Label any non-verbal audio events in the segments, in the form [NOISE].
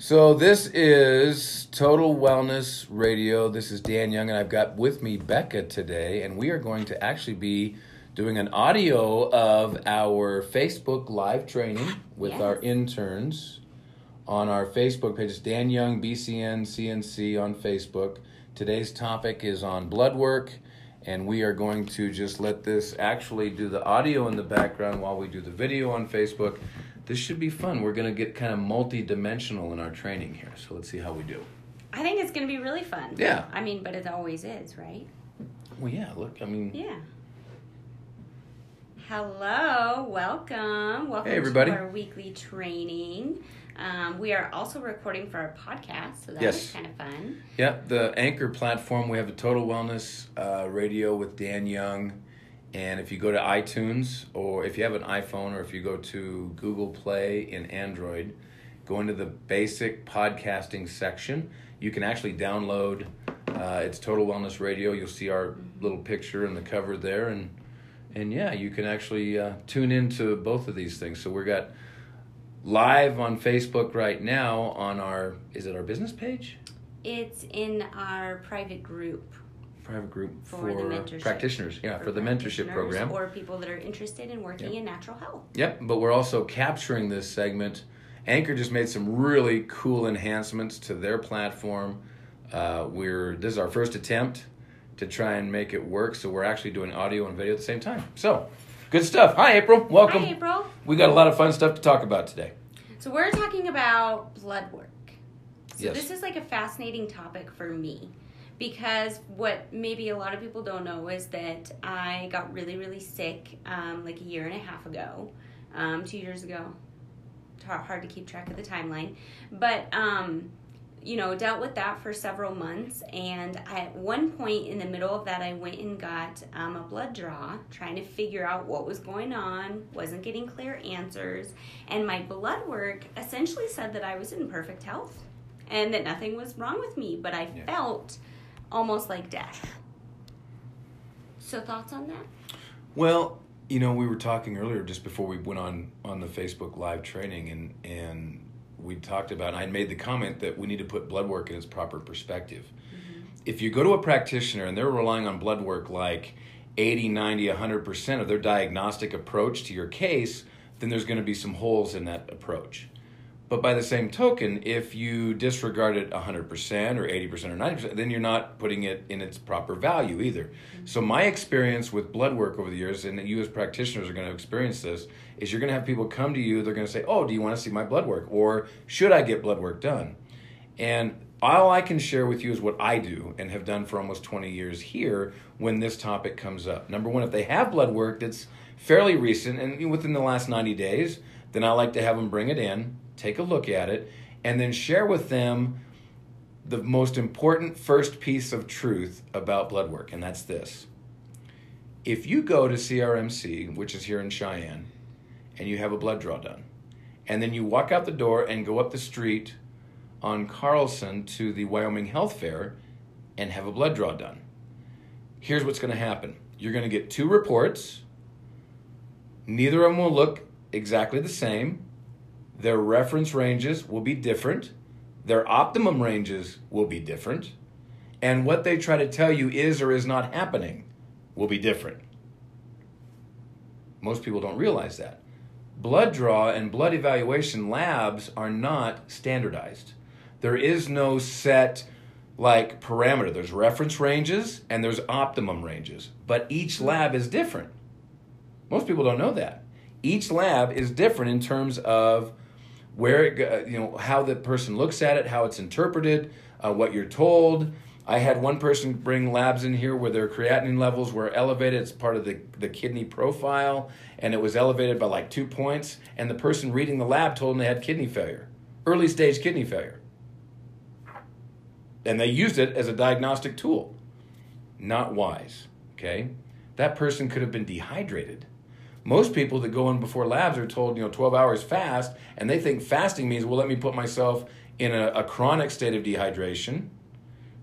So this is Total Wellness Radio. This is Dan Young, and I've got with me Becca today, and we are going to actually be doing an audio of our Facebook live training with Yes. our interns on our Facebook page. It's Dan Young BCN CNC on Facebook. Today's topic is on blood work, and we are going to just let this actually do the audio in the background while we do the video on Facebook. This should be fun. We're going to get kind of multi-dimensional in our training here. So let's see how we do. I think it's going to be really fun. Yeah. I mean, but it always is, right? Well, yeah. Look, I mean, Yeah. Hello, welcome. Welcome Hey, everybody. to our weekly training. Um, we are also recording for our podcast, so that Yes. was kind of fun. Yeah, the Anchor platform. We have a Total Wellness uh, Radio with Dan Young, and if you go to iTunes or if you have an iPhone or if you go to Google Play in Android, go into the basic podcasting section. You can actually download. Uh, it's Total Wellness Radio. You'll see our little picture and the cover there, and and yeah, you can actually uh, tune into both of these things. So we got live on Facebook right now on our is it our business page? It's in our private group private group for, for, practitioners. Yeah, for, the mentorship program. Or people that are interested in working in natural health. Yep, but we're also capturing this segment. Anchor just made some really cool enhancements to their platform. Uh, we're this is our first attempt to try and make it work, so we're actually doing audio and video at the same time. So, good stuff. Hi, April. Welcome. Hi, April. We got a lot of fun stuff to talk about today. So we're talking about blood work. So Yes. this is like a fascinating topic for me because what maybe a lot of people don't know is that I got really really sick um, like a year and a half ago, um, two years ago. It's hard, to keep track of the timeline, but um, you know dealt with that for several months and at one point in the middle of that i went and got um, a blood draw trying to figure out what was going on wasn't getting clear answers and my blood work essentially said that i was in perfect health and that nothing was wrong with me but i Yeah. felt almost like death so thoughts on that Well, you know, we were talking earlier just before we went on on the Facebook live training, and and we talked about. I made the comment that we need to put blood work in its proper perspective. Mm-hmm. If you go to a practitioner and they're relying on blood work like 80, 90, 100% of their diagnostic approach to your case, then there's going to be some holes in that approach. But by the same token, if you disregard it 100% or 80% or 90%, then you're not putting it in its proper value either. Mm-hmm. So, my experience with blood work over the years, and you as practitioners are going to experience this, is you're going to have people come to you, they're going to say, Oh, do you want to see my blood work? Or should I get blood work done? And all I can share with you is what I do and have done for almost 20 years here when this topic comes up. Number one, if they have blood work that's fairly recent and within the last 90 days, then I like to have them bring it in, take a look at it, and then share with them the most important first piece of truth about blood work, and that's this. If you go to CRMC, which is here in Cheyenne, and you have a blood draw done, and then you walk out the door and go up the street on Carlson to the Wyoming Health Fair and have a blood draw done. Here's what's going to happen you're going to get two reports. Neither of them will look exactly the same. Their reference ranges will be different. Their optimum ranges will be different. And what they try to tell you is or is not happening will be different. Most people don't realize that. Blood draw and blood evaluation labs are not standardized. There is no set like parameter. There's reference ranges and there's optimum ranges, but each lab is different. Most people don't know that. Each lab is different in terms of where it, you know how the person looks at it, how it's interpreted, uh, what you're told. I had one person bring labs in here where their creatinine levels were elevated. It's part of the, the kidney profile, and it was elevated by like two points. And the person reading the lab told them they had kidney failure, early stage kidney failure. And they used it as a diagnostic tool. Not wise, okay? That person could have been dehydrated. Most people that go in before labs are told, you know, 12 hours fast, and they think fasting means, well, let me put myself in a, a chronic state of dehydration,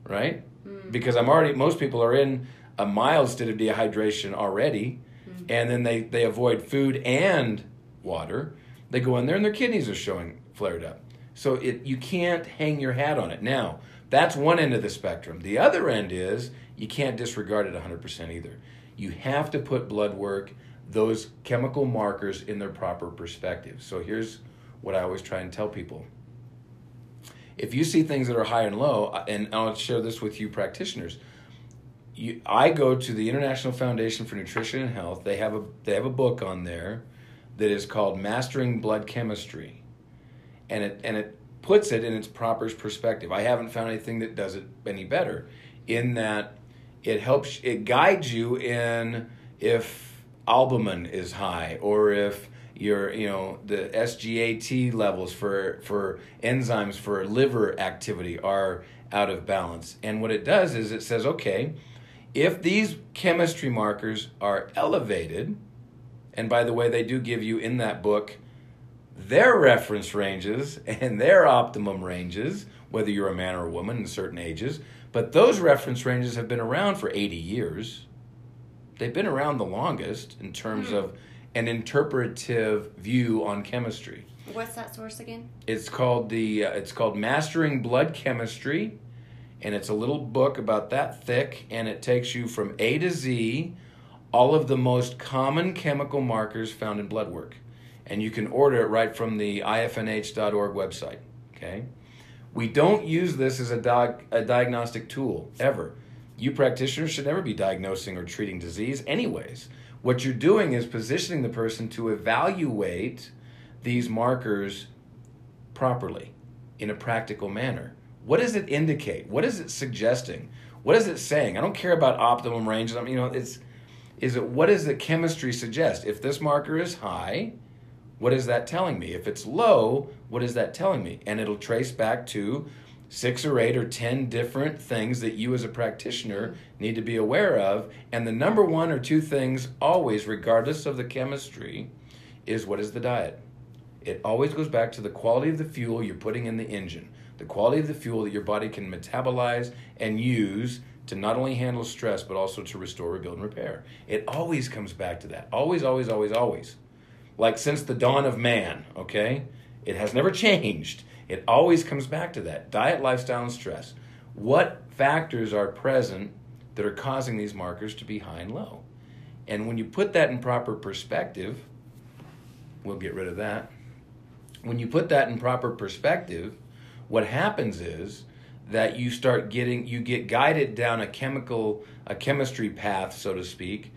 right? Mm. Because I'm already, most people are in a mild state of dehydration already, mm. and then they, they avoid food and water. They go in there and their kidneys are showing flared up. So it you can't hang your hat on it. Now, that's one end of the spectrum. The other end is you can't disregard it 100% either. You have to put blood work, those chemical markers in their proper perspective. So here's what I always try and tell people. If you see things that are high and low, uh, and I'll share this with you practitioners, you, I go to the International Foundation for Nutrition and Health. They have a they have a book on there that is called Mastering Blood Chemistry, and it and it puts it in its proper perspective. I haven't found anything that does it any better, in that it helps it guides you in if albumin is high or if your you know the SGOT levels for for enzymes for liver activity are out of balance. And what it does is it says, okay, if these chemistry markers are elevated, and by the way, they do give you in that book their reference ranges and their optimum ranges, whether you're a man or a woman in certain ages. But those reference ranges have been around for 80 years. They've been around the longest in terms mm. of an interpretive view on chemistry. What's that source again? It's called the uh, it's called Mastering Blood Chemistry, and it's a little book about that thick, and it takes you from A to Z, all of the most common chemical markers found in blood work, and you can order it right from the ifnh.org website. Okay, we don't use this as a, di- a diagnostic tool ever. You practitioners should never be diagnosing or treating disease, anyways. What you're doing is positioning the person to evaluate these markers properly in a practical manner. What does it indicate? What is it suggesting? What is it saying? I don't care about optimum ranges. I mean, you know, it's is it what does the chemistry suggest? If this marker is high, what is that telling me? If it's low, what is that telling me? And it'll trace back to six or eight or ten different things that you as a practitioner need to be aware of. And the number one or two things, always, regardless of the chemistry, is what is the diet? It always goes back to the quality of the fuel you're putting in the engine, the quality of the fuel that your body can metabolize and use to not only handle stress, but also to restore, rebuild, and repair. It always comes back to that. Always, always, always, always. Like since the dawn of man, okay? It has never [LAUGHS] changed. It always comes back to that diet, lifestyle, and stress. What factors are present that are causing these markers to be high and low? And when you put that in proper perspective, we'll get rid of that. When you put that in proper perspective, what happens is that you start getting you get guided down a chemical a chemistry path so to speak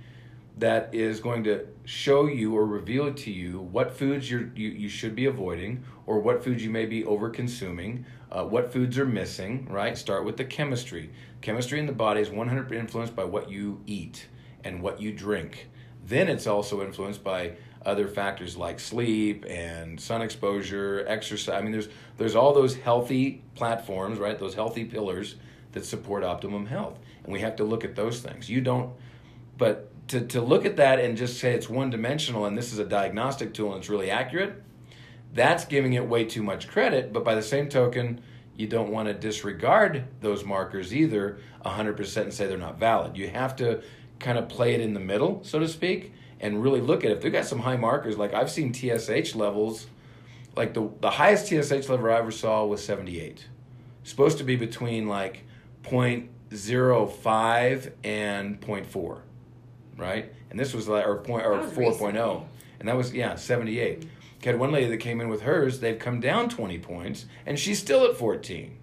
that is going to show you or reveal to you what foods you you should be avoiding or what foods you may be over consuming, uh, what foods are missing, right? Start with the chemistry. Chemistry in the body is 100% influenced by what you eat and what you drink. Then it's also influenced by other factors like sleep and sun exposure, exercise. I mean, there's there's all those healthy platforms, right? Those healthy pillars that support optimum health, and we have to look at those things. You don't, but to, to look at that and just say it's one dimensional and this is a diagnostic tool and it's really accurate, that's giving it way too much credit. But by the same token, you don't want to disregard those markers either 100% and say they're not valid. You have to kind of play it in the middle, so to speak, and really look at it. If they've got some high markers, like I've seen TSH levels, like the, the highest TSH level I ever saw was 78. Supposed to be between like 0.05 and 0.4 right? And this was like or point or 4.0, and that was yeah 78. Mm-hmm. Had one lady that came in with hers. They've come down 20 points, and she's still at 14,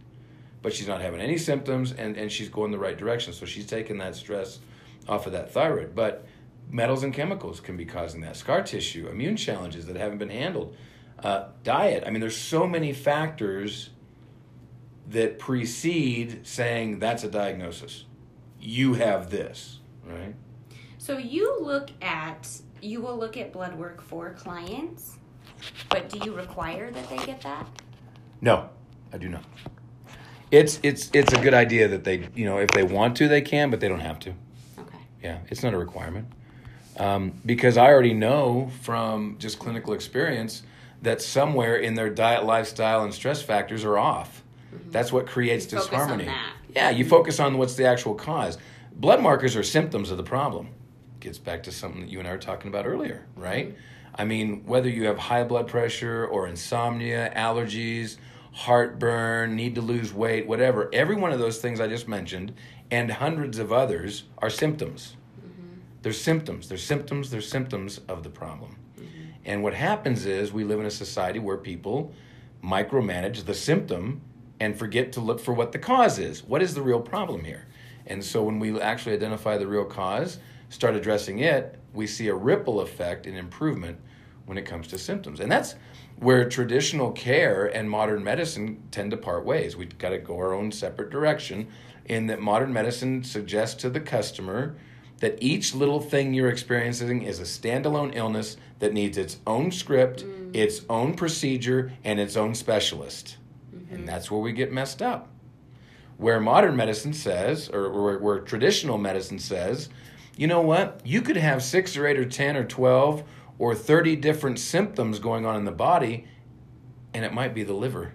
but she's not having any symptoms, and and she's going the right direction. So she's taking that stress off of that thyroid, but metals and chemicals can be causing that scar tissue immune challenges that haven't been handled uh, diet i mean there's so many factors that precede saying that's a diagnosis you have this right so you look at you will look at blood work for clients, but do you require that they get that? No, I do not. It's it's it's a good idea that they you know if they want to they can, but they don't have to. Okay. Yeah, it's not a requirement. Um, because I already know from just clinical experience that somewhere in their diet, lifestyle, and stress factors are off. Mm-hmm. That's what creates you disharmony. Yeah, you focus on what's the actual cause. Blood markers are symptoms of the problem gets back to something that you and I were talking about earlier, right? I mean, whether you have high blood pressure or insomnia, allergies, heartburn, need to lose weight, whatever. Every one of those things I just mentioned and hundreds of others are symptoms. Mm-hmm. They're symptoms. They're symptoms. They're symptoms of the problem. Mm-hmm. And what happens is we live in a society where people micromanage the symptom and forget to look for what the cause is. What is the real problem here? And so when we actually identify the real cause, start addressing it, we see a ripple effect and improvement when it comes to symptoms. And that's where traditional care and modern medicine tend to part ways. We've got to go our own separate direction in that modern medicine suggests to the customer that each little thing you're experiencing is a standalone illness that needs its own script, mm. its own procedure, and its own specialist. Mm-hmm. And that's where we get messed up. Where modern medicine says, or where, where traditional medicine says, you know what? You could have six or eight or 10 or 12 or 30 different symptoms going on in the body, and it might be the liver.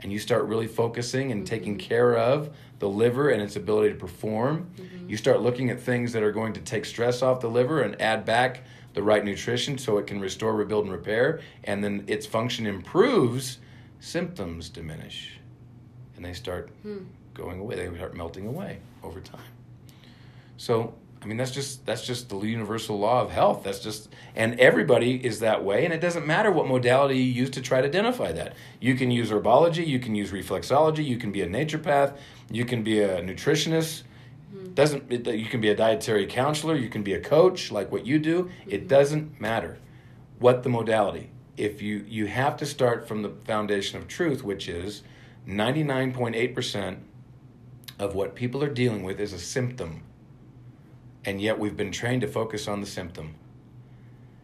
And you start really focusing and taking mm-hmm. care of the liver and its ability to perform. Mm-hmm. You start looking at things that are going to take stress off the liver and add back the right nutrition so it can restore, rebuild, and repair. And then its function improves, symptoms diminish. And they start hmm. going away, they start melting away over time. So I mean, that's just that's just the universal law of health. That's just and everybody is that way, and it doesn't matter what modality you use to try to identify that. You can use herbology, you can use reflexology, you can be a naturopath, you can be a nutritionist. Mm-hmm. Doesn't it, you can be a dietary counselor, you can be a coach like what you do. Mm-hmm. It doesn't matter what the modality. If you you have to start from the foundation of truth, which is ninety nine point eight percent of what people are dealing with is a symptom and yet we've been trained to focus on the symptom.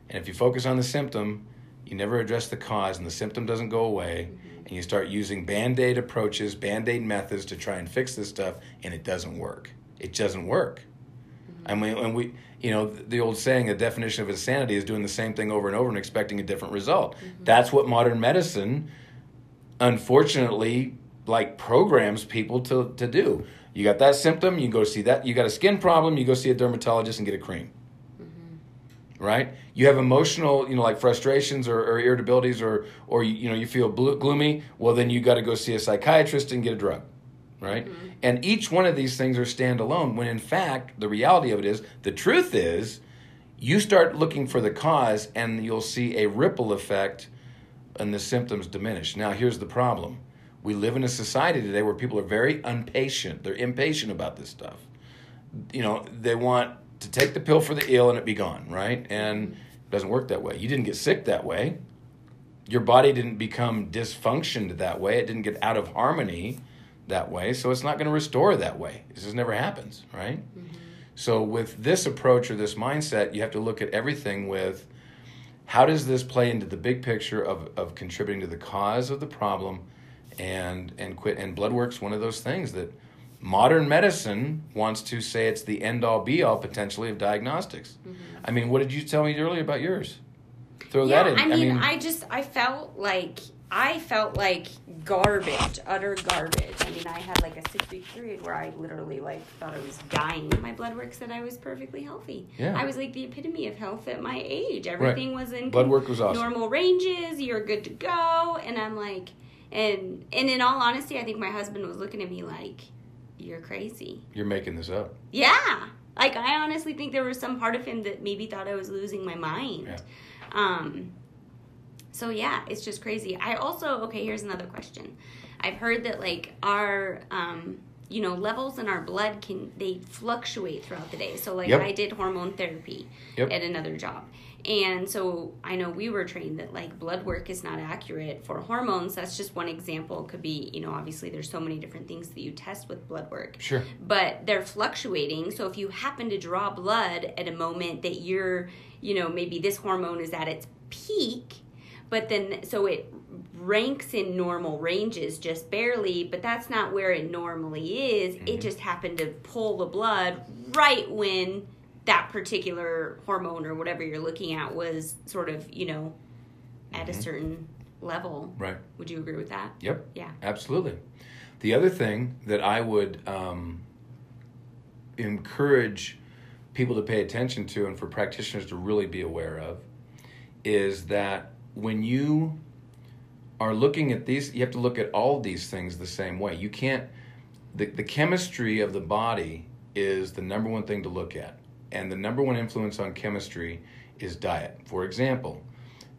And if you focus on the symptom, you never address the cause, and the symptom doesn't go away, mm-hmm. and you start using band aid approaches, band aid methods to try and fix this stuff, and it doesn't work. It doesn't work. Mm-hmm. I mean, and we, you know, the old saying, the definition of insanity is doing the same thing over and over and expecting a different result. Mm-hmm. That's what modern medicine, unfortunately, like programs people to, to do. You got that symptom, you go see that. You got a skin problem, you go see a dermatologist and get a cream. Mm-hmm. Right? You have emotional, you know, like frustrations or, or irritabilities, or or you know you feel gloomy. Well, then you got to go see a psychiatrist and get a drug. Right? Mm-hmm. And each one of these things are standalone. When in fact, the reality of it is, the truth is, you start looking for the cause, and you'll see a ripple effect, and the symptoms diminish. Now, here's the problem we live in a society today where people are very impatient. They're impatient about this stuff. You know, they want to take the pill for the ill and it be gone, right? And it doesn't work that way. You didn't get sick that way. Your body didn't become dysfunctioned that way. It didn't get out of harmony that way. So it's not going to restore that way. This just never happens, right? Mm-hmm. So with this approach or this mindset, you have to look at everything with how does this play into the big picture of, of contributing to the cause of the problem and and quit and blood work's one of those things that modern medicine wants to say it's the end all be all potentially of diagnostics. Mm-hmm. I mean, what did you tell me earlier about yours? Throw yeah, that in. I mean, I mean, I just I felt like I felt like garbage, utter garbage. I mean, I had like a six week period where I literally like thought I was dying. My blood work said I was perfectly healthy. Yeah. I was like the epitome of health at my age. Everything right. was in blood work was awesome. normal ranges. You're good to go. And I'm like, and and in all honesty, I think my husband was looking at me like, "You're crazy. You're making this up." Yeah. Like I honestly think there was some part of him that maybe thought I was losing my mind. Yeah. Um so yeah, it's just crazy. I also okay, here's another question. I've heard that like our um you know levels in our blood can they fluctuate throughout the day so like yep. i did hormone therapy yep. at another job and so I know we were trained that like blood work is not accurate for hormones. That's just one example. Could be, you know, obviously there's so many different things that you test with blood work. Sure. But they're fluctuating. So if you happen to draw blood at a moment that you're, you know, maybe this hormone is at its peak, but then so it ranks in normal ranges just barely, but that's not where it normally is. Mm-hmm. It just happened to pull the blood right when that particular hormone or whatever you're looking at was sort of, you know, at mm-hmm. a certain level. Right. Would you agree with that? Yep. Yeah. Absolutely. The other thing that I would um, encourage people to pay attention to and for practitioners to really be aware of is that when you are looking at these, you have to look at all these things the same way. You can't, the, the chemistry of the body is the number one thing to look at. And the number one influence on chemistry is diet. For example,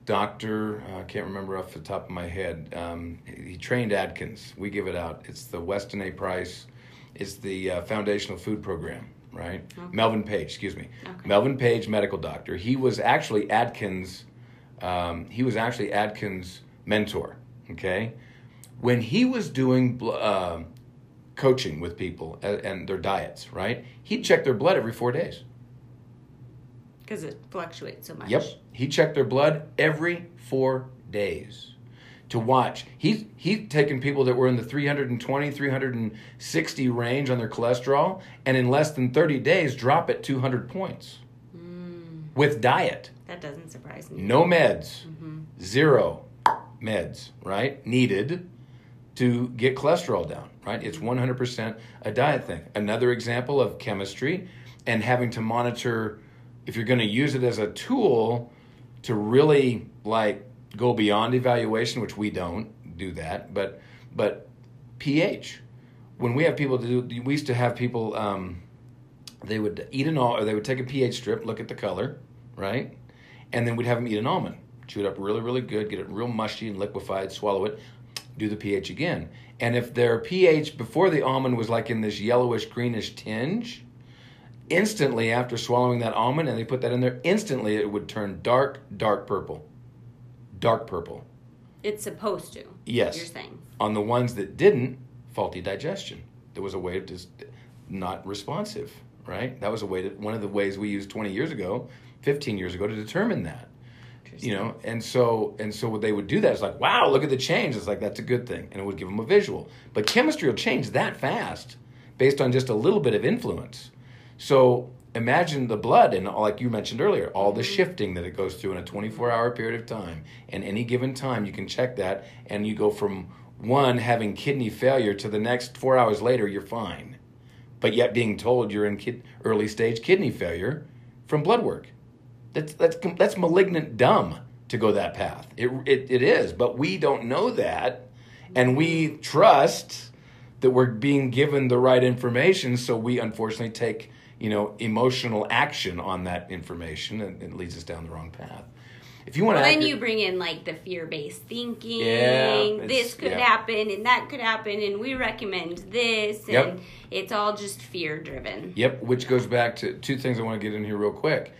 Dr. Uh, I can't remember off the top of my head. Um, he trained Atkins. We give it out. It's the Weston A. Price. It's the uh, Foundational Food Program, right? Okay. Melvin Page, excuse me. Okay. Melvin Page, medical doctor. He was actually Atkins. Um, he was actually Atkins' mentor. Okay, when he was doing uh, coaching with people and, and their diets, right? He'd check their blood every four days because it fluctuates so much. Yep. He checked their blood every four days to watch. He's he's taken people that were in the 320, 360 range on their cholesterol, and in less than 30 days drop it 200 points mm. with diet. That doesn't surprise me. No meds, mm-hmm. zero meds, right? Needed to get cholesterol down, right? It's 100% a diet thing. Another example of chemistry and having to monitor if you're going to use it as a tool to really like go beyond evaluation, which we don't do that, but but pH. When we have people do, we used to have people. Um, they would eat an or they would take a pH strip, look at the color, right, and then we'd have them eat an almond, chew it up really, really good, get it real mushy and liquefied, swallow it, do the pH again, and if their pH before the almond was like in this yellowish greenish tinge, instantly after swallowing that almond and they put that in there, instantly it would turn dark, dark purple. Dark purple. It's supposed to. Yes. You're saying. On the ones that didn't, faulty digestion. There was a way of just not responsive, right? That was a way to, one of the ways we used 20 years ago, 15 years ago to determine that. You know, and so and so what they would do that is like, wow, look at the change. It's like that's a good thing, and it would give them a visual. But chemistry will change that fast based on just a little bit of influence. So imagine the blood and like you mentioned earlier all the mm-hmm. shifting that it goes through in a 24 hour period of time. And any given time you can check that and you go from one having kidney failure to the next four hours later you're fine. But yet being told you're in kid, early stage kidney failure from blood work. That's that's that's malignant dumb to go that path. It, it, it is but we don't know that. And we trust that we're being given the right information so we unfortunately take you know, emotional action on that information, and it leads us down the wrong path. If you want well, to, then you bring in like the fear-based thinking. Yeah, this could yeah. happen, and that could happen, and we recommend this, and yep. it's all just fear-driven. Yep, which goes back to two things I want to get in here real quick.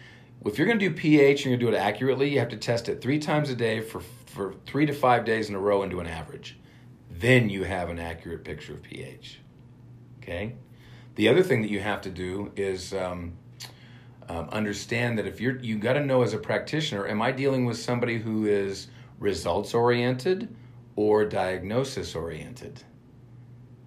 If you're going to do pH and you're going to do it accurately, you have to test it three times a day for for three to five days in a row and do an average. Then you have an accurate picture of pH. Okay. The other thing that you have to do is um, um, understand that if you're, you got to know as a practitioner, am I dealing with somebody who is results oriented or diagnosis oriented?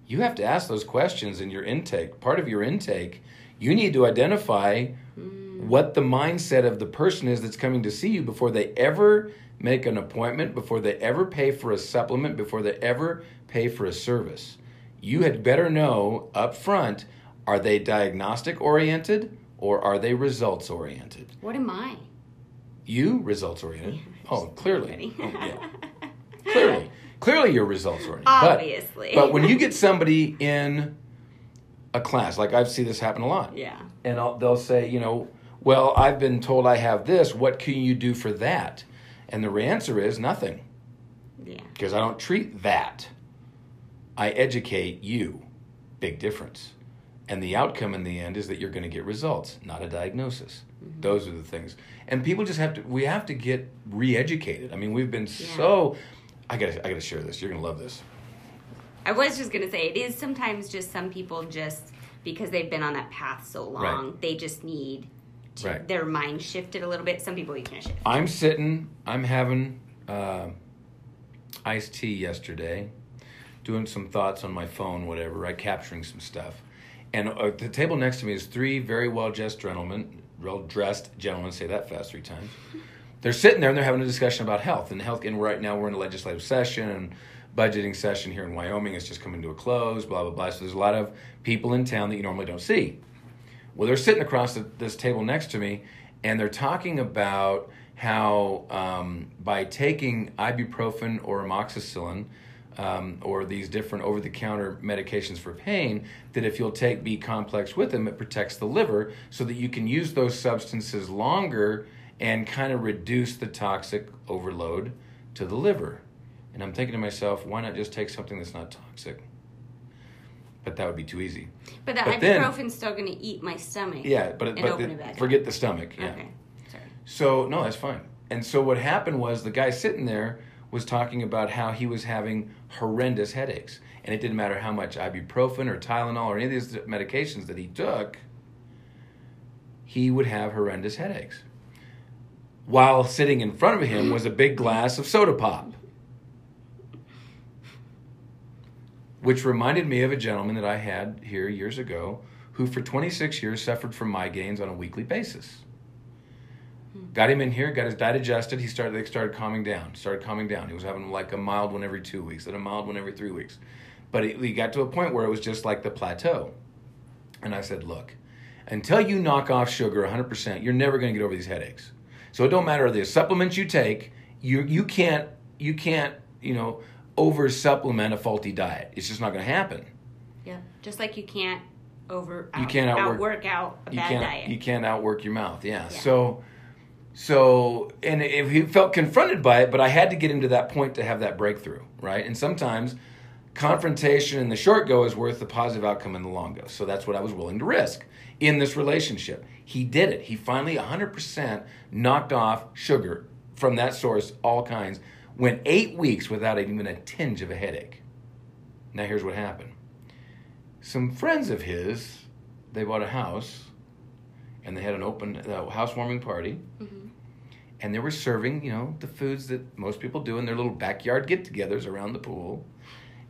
You have to ask those questions in your intake. Part of your intake, you need to identify mm. what the mindset of the person is that's coming to see you before they ever make an appointment, before they ever pay for a supplement, before they ever pay for a service. You had better know up front are they diagnostic oriented or are they results oriented? What am I? You results oriented. Oh, clearly. Oh, yeah. [LAUGHS] clearly. Clearly you're results oriented. Obviously. But, but, when you get somebody in a class, like I've seen this happen a lot. Yeah. And I'll, they'll say, you know, well, I've been told I have this. What can you do for that? And the answer is nothing. Yeah. Because I don't treat that. I educate you. Big difference and the outcome in the end is that you're going to get results not a diagnosis. Mm-hmm. those are the things. And people just have to we have to get re-educated. I mean we've been yeah. so i gotta i gotta share this. You're gonna love this. I was just gonna say it is sometimes just some people just because they've been on that path so long right. they just need to, right. their mind shifted a little bit. Some people you can shift. I'm sitting i'm having uh, iced tea yesterday doing some thoughts on my phone whatever right? Capturing some stuff and uh, the table next to me is three very well dressed gentlemen, well dressed gentlemen. Say that fast three times. They're sitting there and they're having a discussion about health and health. And right now we're in a legislative session and budgeting session here in Wyoming It's just coming to a close. Blah blah blah. So there's a lot of people in town that you normally don't see. Well, they're sitting across the, this table next to me, and they're talking about how um, by taking ibuprofen or amoxicillin um, or these different over the counter medications for pain, that if you'll take B complex with them, it protects the liver so that you can use those substances longer and kind of reduce the toxic overload to the liver. And I'm thinking to myself, why not just take something that's not toxic? But that would be too easy. But the But then- ibuprofen's still going to eat my stomach. Yeah, but but the- it back forget the stomach. Yeah. Okay. Sorry. So no, that's fine. And so what happened was the guy sitting there was talking about how he was having horrendous headaches, and it didn't matter how much ibuprofen or Tylenol or any of these medications that he took, he would have horrendous headaches. While sitting in front of him was a big glass of soda pop. Which reminded me of a gentleman that I had here years ago who for 26 years suffered from migraines on a weekly basis. Got him in here, got his diet adjusted. He started, they started calming down, started calming down. He was having like a mild one every two weeks, then a mild one every three weeks. But he, he got to a point where it was just like the plateau. And I said, look, until you knock off sugar 100%, you're never going to get over these headaches. So it don't matter the supplements you take, you, you can't, you can't, you know, over supplement a faulty diet. It's just not going to happen. Yeah. Just like you can't over You out- can't outwork- outwork out a you bad can't diet. you can't outwork your mouth yeah. Yeah. so so and if he felt confronted by it but i had to get him to that point to have that breakthrough right? And sometimes confrontation in the short go is worth the positive outcome in the long go. So that's what i was willing to risk in this relationship. He did it. He finally 100% knocked off sugar from that source all kinds went eight weeks without even a tinge of a headache. Now here's what happened. Some friends of his they bought a house and they had an open uh, housewarming party. Mhm. And they were serving you know the foods that most people do in their little backyard get-togethers around the pool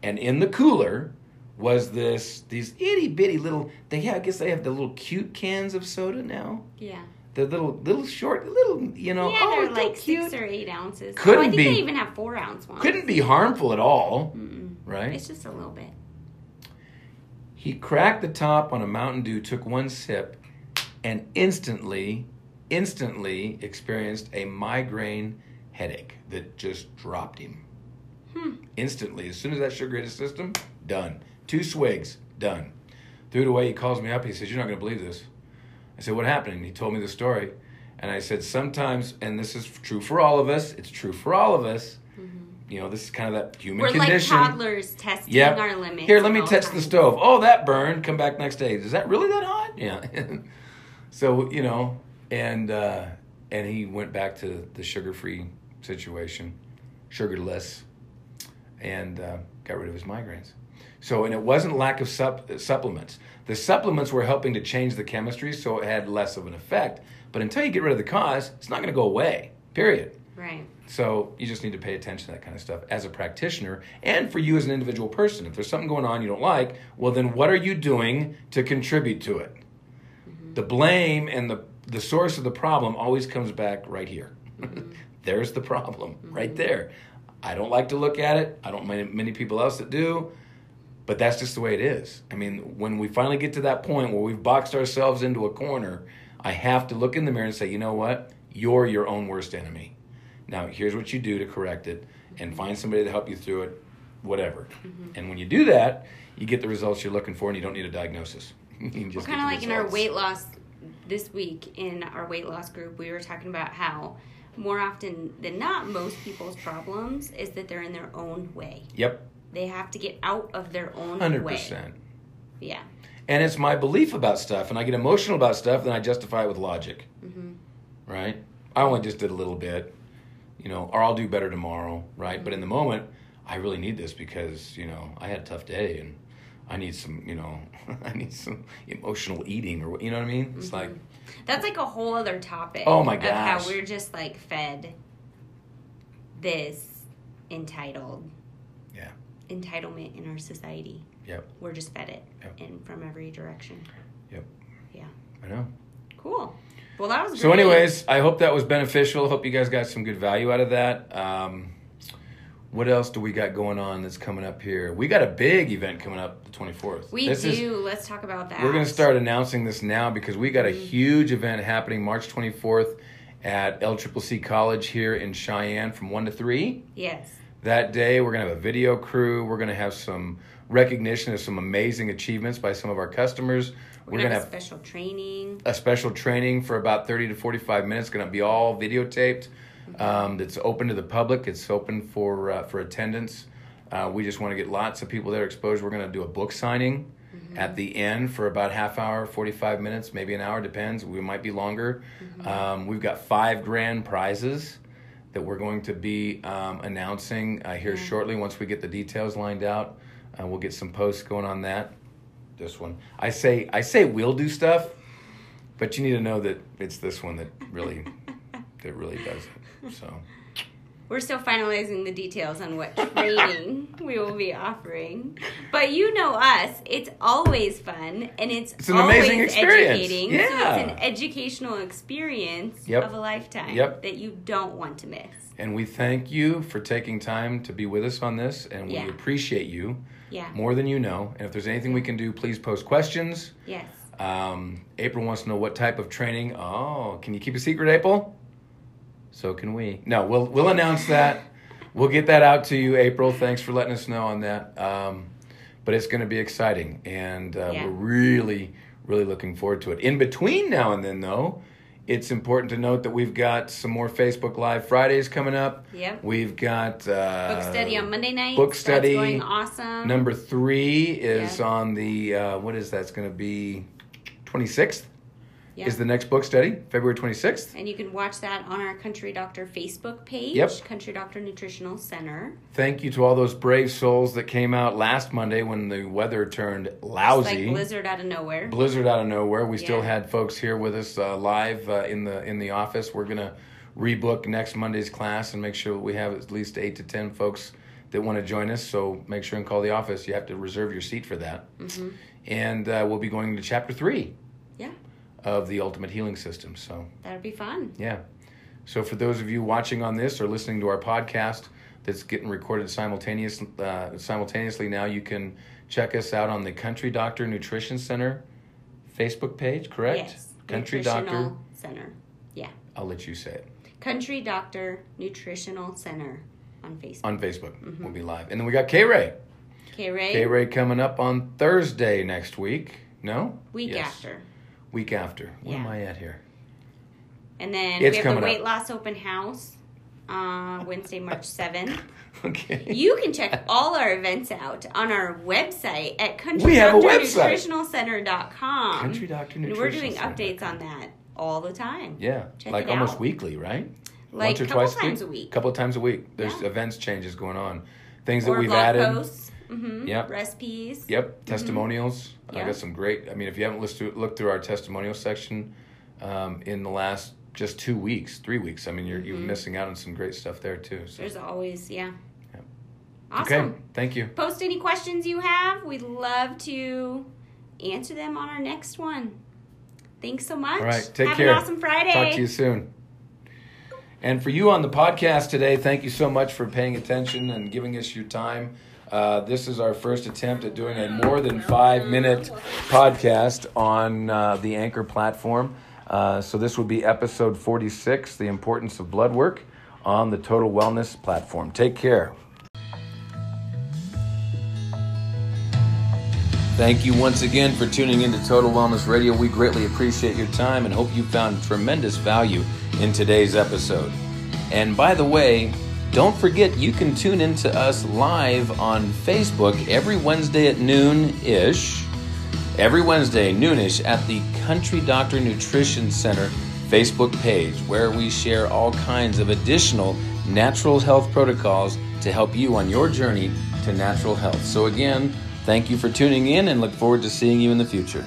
and in the cooler was this these itty bitty little they have, I guess they have the little cute cans of soda now Yeah. the little little short little you know yeah, oh they're like cute six or eight ounces. Oh, couldn't oh, I think be- they even have four ounce ones. couldn't be harmful at all Mm-mm. right It's just a little bit. He cracked the top on a Mountain Dew, took one sip, and instantly, instantly experienced a migraine headache that just dropped him. Hmm. Instantly, as soon as that sugar hit his system, done. Two swigs, done. Threw it away. He calls me up. He says, "You're not going to believe this." I said, "What happened?" And he told me the story. And I said, "Sometimes, and this is true for all of us. It's true for all of us. You know, this is kind of that human We're condition." like toddlers testing Yep. our limits. Here, let me all touch the stove. Oh, that burned. Come back next day. Is that really that hot? Yeah. [LAUGHS] so you know, and uh, and he went back to the sugar-free situation, sugarless, and uh, got rid of his migraines. So, and it wasn't lack of sup- supplements. The supplements were helping to change the chemistry, so it had less of an effect. But until you get rid of the cause, it's not going to go away. Period. Right. So you just need to pay attention to that kind of stuff as a practitioner and for you as an individual person. If there's something going on you don't like, well then what are you doing to contribute to it? The blame and the the source of the problem always comes back right here. [LAUGHS] There's the problem right mm-hmm. there. I don't like to look at it. I don't many many people else that do. But that's just the way it is. I mean, when we finally get to that point where we've boxed ourselves into a corner, I have to look in the mirror and say, you know what? You're your own worst enemy. Now, here's what you do to correct it and mm-hmm. find somebody to help you through it, whatever. Mm-hmm. And when you do that, you get the results you're looking for and you don't need a diagnosis. [LAUGHS] you can Well, just kind of like in our weight loss this week in our weight loss group, we were talking about how more often than not, most people's problems is that they're in their own way. Yep, They have to get out of their own 100%. way. Yeah. And it's my belief about stuff, and I get emotional about stuff, then I justify it with logic. hmm right? I only just did a little bit, you know, or I'll do better tomorrow, right? But in the moment, I really need this because, you know, I had a tough day and I need some, you know, [LAUGHS] I need some emotional eating or, what- you know what I mean? It's like, That's like a whole other topic. Oh my gosh. how we're just like fed this entitled yeah, entitlement in our society. Yep. We're just fed it Yep. and from every direction. Yep. Yeah. I know. Cool. Well, that was So, anyways, I hope that was beneficial. Hope you guys got some good value out of that. Um, what else do we got going on that's coming up here? We got a big event coming up the 24th. we This do. is- Let's talk about that. We're going to start announcing this now because we got a Mhm. huge event happening March 24th at LCCC College here in Cheyenne from 1 to 3. Yes. That day, we're going to have a video crew. We're going to have some recognition of some amazing achievements by some of our customers. We're, gonna, have, a special training. a special training for about 30 to 45 minutes going to be all videotaped um, that's open to the public. It's open for uh, for attendance. Uh, we just want to get lots of people there exposed. We're going to do a book signing at the end for about half hour 45 minutes maybe an hour depends. We might be longer. Um, we've got five grand prizes that we're going to be um, announcing uh, here shortly. Once we get the details lined out uh, we'll get some posts going on that this one. I say i say we'll do stuff but you need to know that it's this one that really [LAUGHS] that really does it so We're still finalizing the details on what training we will be offering. But you know us, it's always fun and it's, It's an always amazing experience. educating. So Yeah. it's an educational experience Yep. of a lifetime Yep. that you don't want to miss. and we thank you for taking time to be with us on this and we Yeah. appreciate you Yeah. more than you know and if there's anything we can do please post questions Yes. um, april wants to know what type of training oh can you keep a secret april so can we no we'll we'll announce that we'll get that out to you april thanks for letting us know on that um, but it's going to be exciting and uh, Yeah. we're really really looking forward to it in between now and then though it's important to note that we've got some more facebook live fridays coming up Yep. we've got uh, Book study on Monday night. book study. That's going awesome. number three is Yeah. on the uh, what is that it's going to be 26th Yeah. is the next book study february 26th and you can watch that on our Country Doctor Facebook page, Yep. Country Doctor Nutritional Center. thank you to all those brave souls that came out last monday when the weather turned lousy like blizzard out of nowhere. blizzard out of nowhere. We still had folks here with us uh, live uh, in the in the office. We're gonna rebook next Monday's class and make sure we have at least eight to ten folks that want to join us. So make sure and call the office. You have to reserve your seat for that. hmm And uh, we'll be going to chapter three Yeah, of the Ultimate Healing System. So that'd be fun. yeah. So for those of you watching on this or listening to our podcast that's getting recorded simultaneous, uh, simultaneously now, you can check us out on the Country Doctor Nutrition Center Facebook page, correct? Yes. Country Doctor. Center. Yeah. I'll let you say it. Country Doctor Nutritional Center on Facebook. On Facebook. We'll be live. And then we got K Ray. Okay, Ray. K Ray coming up on Thursday next week. No? Week Yes. after. Week after. Where am I at here? And then It's we have the up. weight loss open house uh, Wednesday, March 7th. [LAUGHS] Okay. You can check all our events out on our website at We have a website. countrydoctornutritionalcenter.com. Country Doctor And Nutrition. we're doing Center. updates on that all the time. Yeah. Check like almost out. weekly, right? Like Once or a couple twice times a week. A couple of times a week. There's Yeah. events changes going on. Things that we've added. posts. Mm-hmm. Yep. Recipes. Yep, testimonials. I Mm-hmm. Yeah. got some great. I mean, if you haven't listened to, looked through our testimonial section um, in the last just two weeks, three weeks, I mean, you're you're Mhm. missing out on some great stuff there too. So. There's always, yeah. Yep. Awesome. Okay, thank you. Post any questions you have. We'd love to answer them on our next one. Thanks so much. All right, take Have care. an awesome Friday. Talk to you soon. And for you on the podcast today, thank you so much for paying attention and giving us your time. Uh, this is our first attempt at doing a more than five minute podcast on uh, the Anchor platform. Uh, so, this would be episode 46 The Importance of Blood Work on the Total Wellness platform. Take care. Thank you once again for tuning into Total Wellness Radio. We greatly appreciate your time and hope you found tremendous value in today's episode. And by the way, don't forget you can tune into us live on Facebook every Wednesday at noon ish. Every Wednesday, noonish, at the Country Doctor Nutrition Center Facebook page, where we share all kinds of additional natural health protocols to help you on your journey to natural health. So, again, thank you for tuning in and look forward to seeing you in the future.